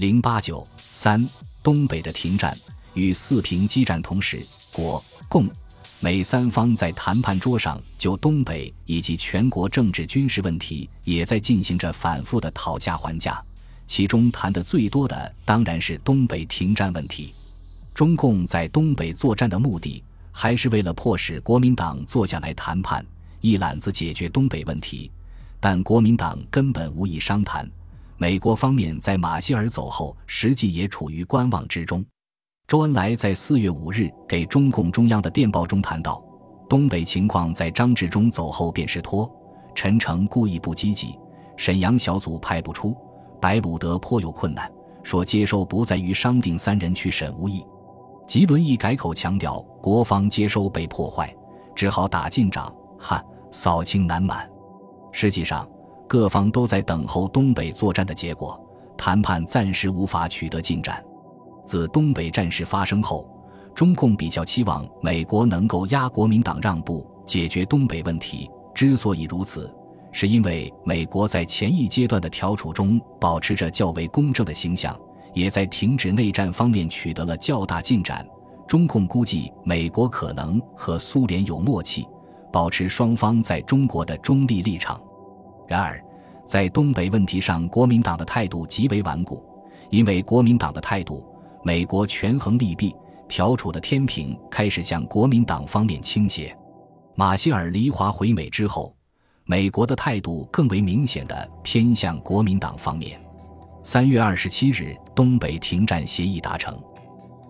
零八九三，东北的停战与四平激战同时，国共美三方在谈判桌上就东北以及全国政治军事问题也在进行着反复的讨价还价，其中谈的最多的当然是东北停战问题。中共在东北作战的目的，还是为了迫使国民党坐下来谈判，一揽子解决东北问题。但国民党根本无意商谈。美国方面在马歇尔走后，实际也处于观望之中。周恩来在四月五日给中共中央的电报中谈到，东北情况在张治中走后便是拖，陈诚故意不积极，沈阳小组派不出，白鲁德颇有困难，说接收不在于商定三人去沈无益。吉伦一改口强调国防接收被破坏，只好打进掌，汉扫清南满。实际上，各方都在等候东北作战的结果，谈判暂时无法取得进展。自东北战事发生后，中共比较期望美国能够压国民党让步，解决东北问题。之所以如此，是因为美国在前一阶段的调处中保持着较为公正的形象。也在停止内战方面取得了较大进展。中共估计美国可能和苏联有默契，保持双方在中国的中立立场。然而，在东北问题上，国民党的态度极为顽固。因为国民党的态度，美国权衡利弊，调处的天平开始向国民党方面倾斜。马歇尔离华回美之后，美国的态度更为明显的偏向国民党方面。三月二十七日，东北停战协议达成，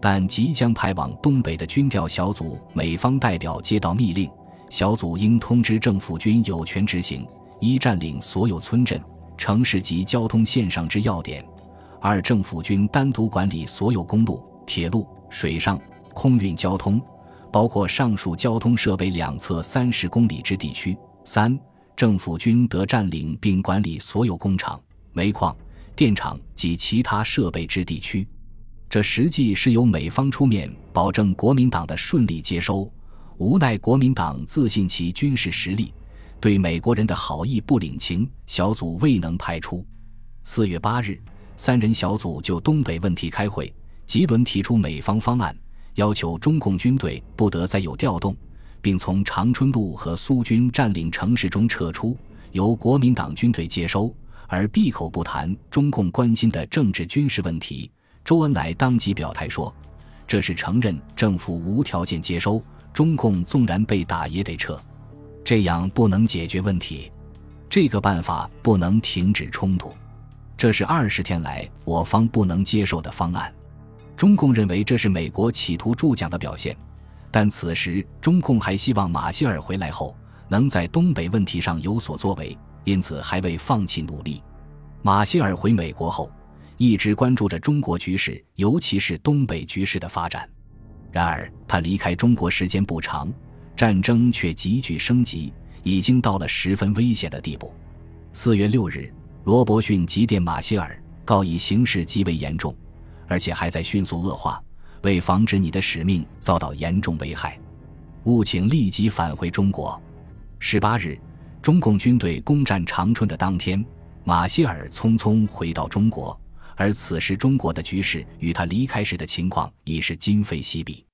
但即将派往东北的军调小组美方代表接到密令，小组应通知政府军有权执行：一、占领所有村镇、城市及交通线上之要点；二、政府军单独管理所有公路、铁路、水上、空运交通，包括上述交通设备两侧三十公里之地区；三、政府军得占领并管理所有工厂、煤矿。电厂及其他设备之地区，这实际是由美方出面保证国民党的顺利接收。无奈国民党自信其军事实力，对美国人的好意不领情，小组未能派出。四月八日，三人小组就东北问题开会，吉伦提出美方方案，要求中共军队不得再有调动，并从长春路和苏军占领城市中撤出，由国民党军队接收。而闭口不谈中共关心的政治军事问题，周恩来当即表态说：“这是承认政府无条件接收中共，纵然被打也得撤，这样不能解决问题，这个办法不能停止冲突，这是二十天来我方不能接受的方案。”中共认为这是美国企图助蒋的表现，但此时中共还希望马歇尔回来后能在东北问题上有所作为。因此，还未放弃努力。马歇尔回美国后，一直关注着中国局势，尤其是东北局势的发展。然而，他离开中国时间不长，战争却急剧升级，已经到了十分危险的地步。四月六日，罗伯逊急电马歇尔，告以形势极为严重，而且还在迅速恶化，为防止你的使命遭到严重危害，务请立即返回中国。十八日。中共军队攻占长春的当天，马歇尔匆匆回到中国，而此时中国的局势与他离开时的情况已是今非昔比。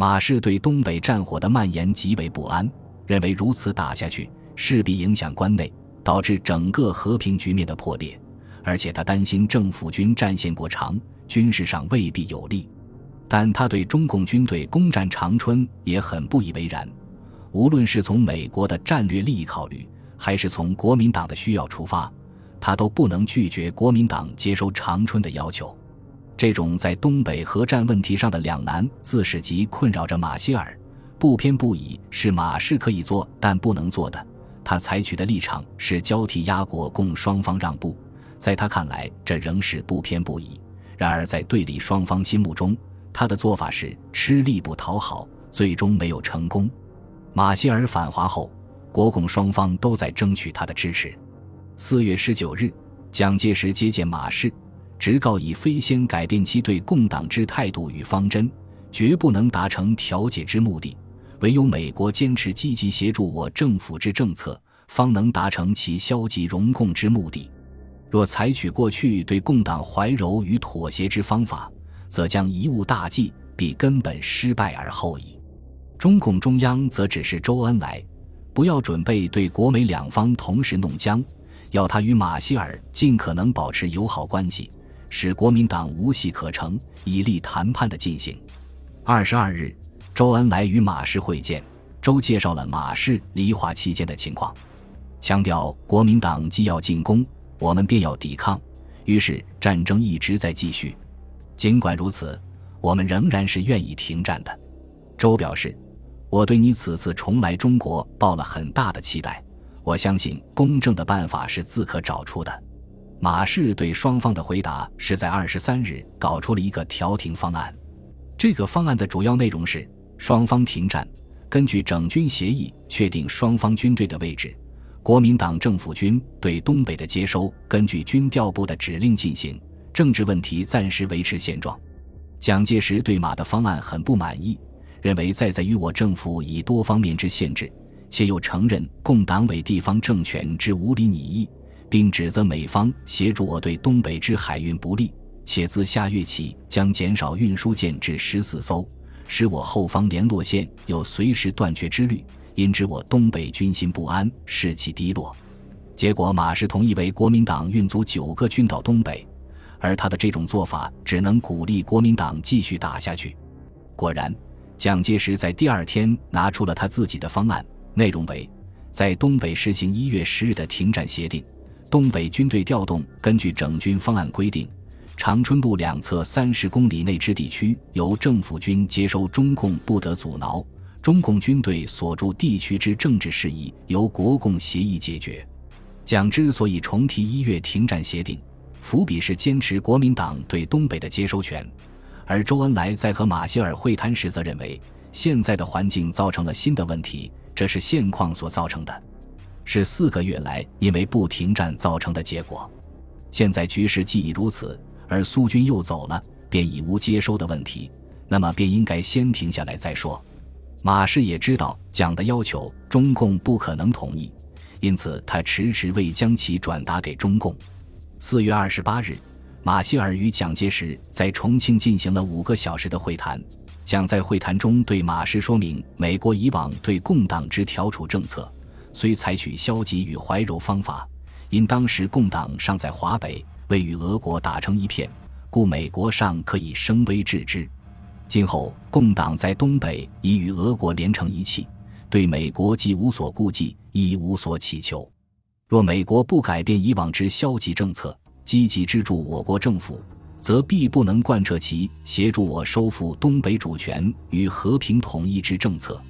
马氏对东北战火的蔓延极为不安，认为如此打下去势必影响关内，导致整个和平局面的破裂。而且他担心政府军战线过长，军事上未必有利。但他对中共军队攻占长春也很不以为然。无论是从美国的战略利益考虑，还是从国民党的需要出发，他都不能拒绝国民党接收长春的要求。这种在东北核战问题上的两难，自始即困扰着马歇尔。不偏不倚是马氏可以做但不能做的。他采取的立场是交替压国共双方让步，在他看来，这仍是不偏不倚。然而，在对立双方心目中，他的做法是吃力不讨好，最终没有成功。马歇尔返华后，国共双方都在争取他的支持。四月十九日，蒋介石接见马氏，直告以非先改变其对共党之态度与方针，绝不能达成调解之目的；唯有美国坚持积极协助我政府之政策，方能达成其消极容共之目的。若采取过去对共党怀柔与妥协之方法，则将贻误大计，必根本失败而后已。中共中央则指示周恩来，不要准备对国美两方同时弄僵，要他与马歇尔尽可能保持友好关系，使国民党无戏可乘，以利谈判的进行。二十二日，周恩来与马氏会见，周介绍了马氏离华期间的情况，强调国民党既要进攻。我们便要抵抗，于是战争一直在继续。尽管如此，我们仍然是愿意停战的。周表示：“我对你此次重来中国抱了很大的期待，我相信公正的办法是自可找出的。”马氏对双方的回答是在二十三日搞出了一个调停方案。这个方案的主要内容是：双方停战，根据整军协议确定双方军队的位置。国民党政府军对东北的接收，根据军调部的指令进行。政治问题暂时维持现状。蒋介石对马的方案很不满意，认为在在于我政府以多方面之限制，且又承认共党委地方政权之无理拟议，并指责美方协助我对东北之海运不利，且自下月起将减少运输舰至十四艘，使我后方联络线有随时断绝之虑。因知我东北军心不安，士气低落，结果马氏同意为国民党运足九个军到东北，而他的这种做法只能鼓励国民党继续打下去。果然，蒋介石在第二天拿出了他自己的方案，内容为在东北实行一月十日的停战协定，东北军队调动根据整军方案规定，长春路两侧三十公里内之地区由政府军接收，中共不得阻挠。中共军队所驻地区之政治事宜由国共协议解决。蒋之所以重提一月停战协定，伏笔是坚持国民党对东北的接收权。而周恩来在和马歇尔会谈时，则认为现在的环境造成了新的问题，这是现况所造成的，是四个月来因为不停战造成的结果。现在局势既已如此，而苏军又走了，便已无接收的问题，那么便应该先停下来再说。马氏也知道蒋的要求中共不可能同意，因此他迟迟未将其转达给中共。四月二十八日，马歇尔与蒋介石在重庆进行了五个小时的会谈。蒋在会谈中对马氏说明，美国以往对共党之调处政策，虽采取消极与怀柔方法，因当时共党尚在华北，未与俄国打成一片，故美国尚可以声威制之。今后共党在东北已与俄国连成一气，对美国既无所顾忌，亦无所祈求。若美国不改变以往之消极政策，积极资助我国政府，则必不能贯彻其协助我收复东北主权与和平统一之政策，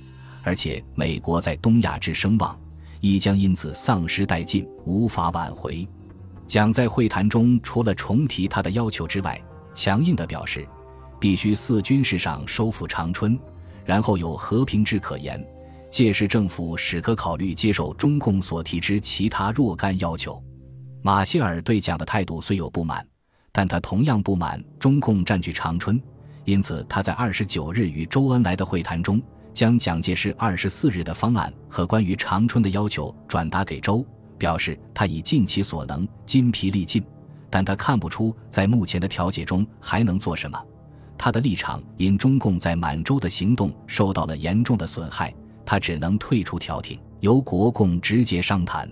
而且美国在东亚之声望亦将因此丧失殆尽，无法挽回。蒋在会谈中除了重提他的要求之外，强硬地表示。必须四军事上收复长春，然后有和平之可言。届时政府始可考虑接受中共所提之其他若干要求。马歇尔对蒋的态度虽有不满，但他同样不满中共占据长春，因此他在二十九日与周恩来的会谈中，将蒋介石二十四日的方案和关于长春的要求转达给周，表示他已尽其所能，筋疲力尽，但他看不出在目前的调解中还能做什么。他的立场因中共在满洲的行动受到了严重的损害，他只能退出调停，由国共直接商谈。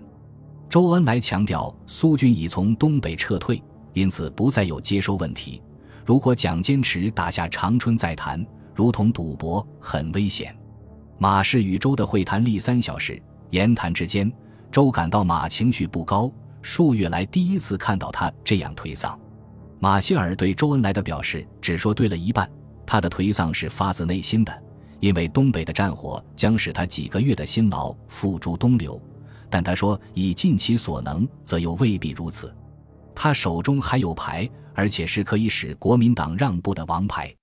周恩来强调，苏军已从东北撤退，因此不再有接收问题。如果蒋坚持打下长春再谈，如同赌博，很危险。马氏与周的会谈历三小时，言谈之间，周感到马情绪不高，数月来第一次看到他这样颓丧。马歇尔对周恩来的表示只说对了一半，他的颓丧是发自内心的，因为东北的战火将使他几个月的辛劳付诸东流。但他说以尽其所能，则又未必如此。他手中还有牌，而且是可以使国民党让步的王牌。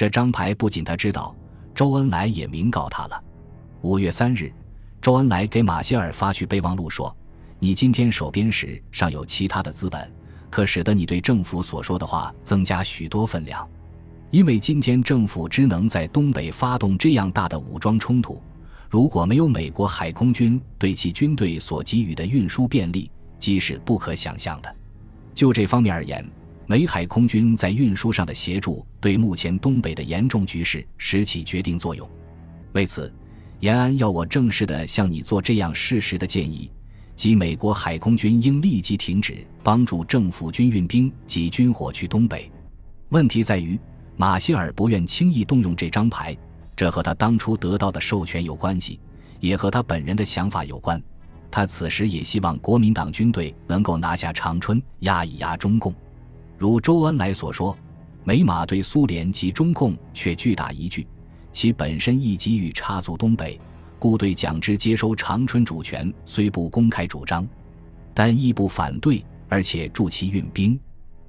这张牌不仅他知道，周恩来也明告他了。五月三日，周恩来给马歇尔发去备忘录说：“你今天守边时尚有其他的资本。”可使得你对政府所说的话增加许多分量，因为今天政府只能在东北发动这样大的武装冲突，如果没有美国海空军对其军队所给予的运输便利，即是不可想象的。就这方面而言，美海空军在运输上的协助，对目前东北的严重局势实起决定作用。为此，延安要我正式的向你做这样事实的建议：即美国海空军应立即停止帮助政府军运兵及军火去东北。问题在于，马歇尔不愿轻易动用这张牌，这和他当初得到的授权有关系，也和他本人的想法有关。他此时也希望国民党军队能够拿下长春，压一压中共。如周恩来所说，美马对苏联及中共却巨大疑惧，其本身亦急于插足东北，故对蒋之接收长春主权虽不公开主张，但亦不反对，而且助其运兵。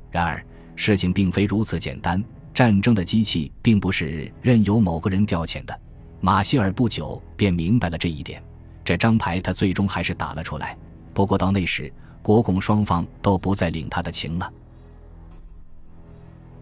然而事情并非如此简单，战争的机器并不是任由某个人调遣的。马歇尔不久便明白了这一点，这张牌他最终还是打了出来。不过到那时，国共双方都不再领他的情了。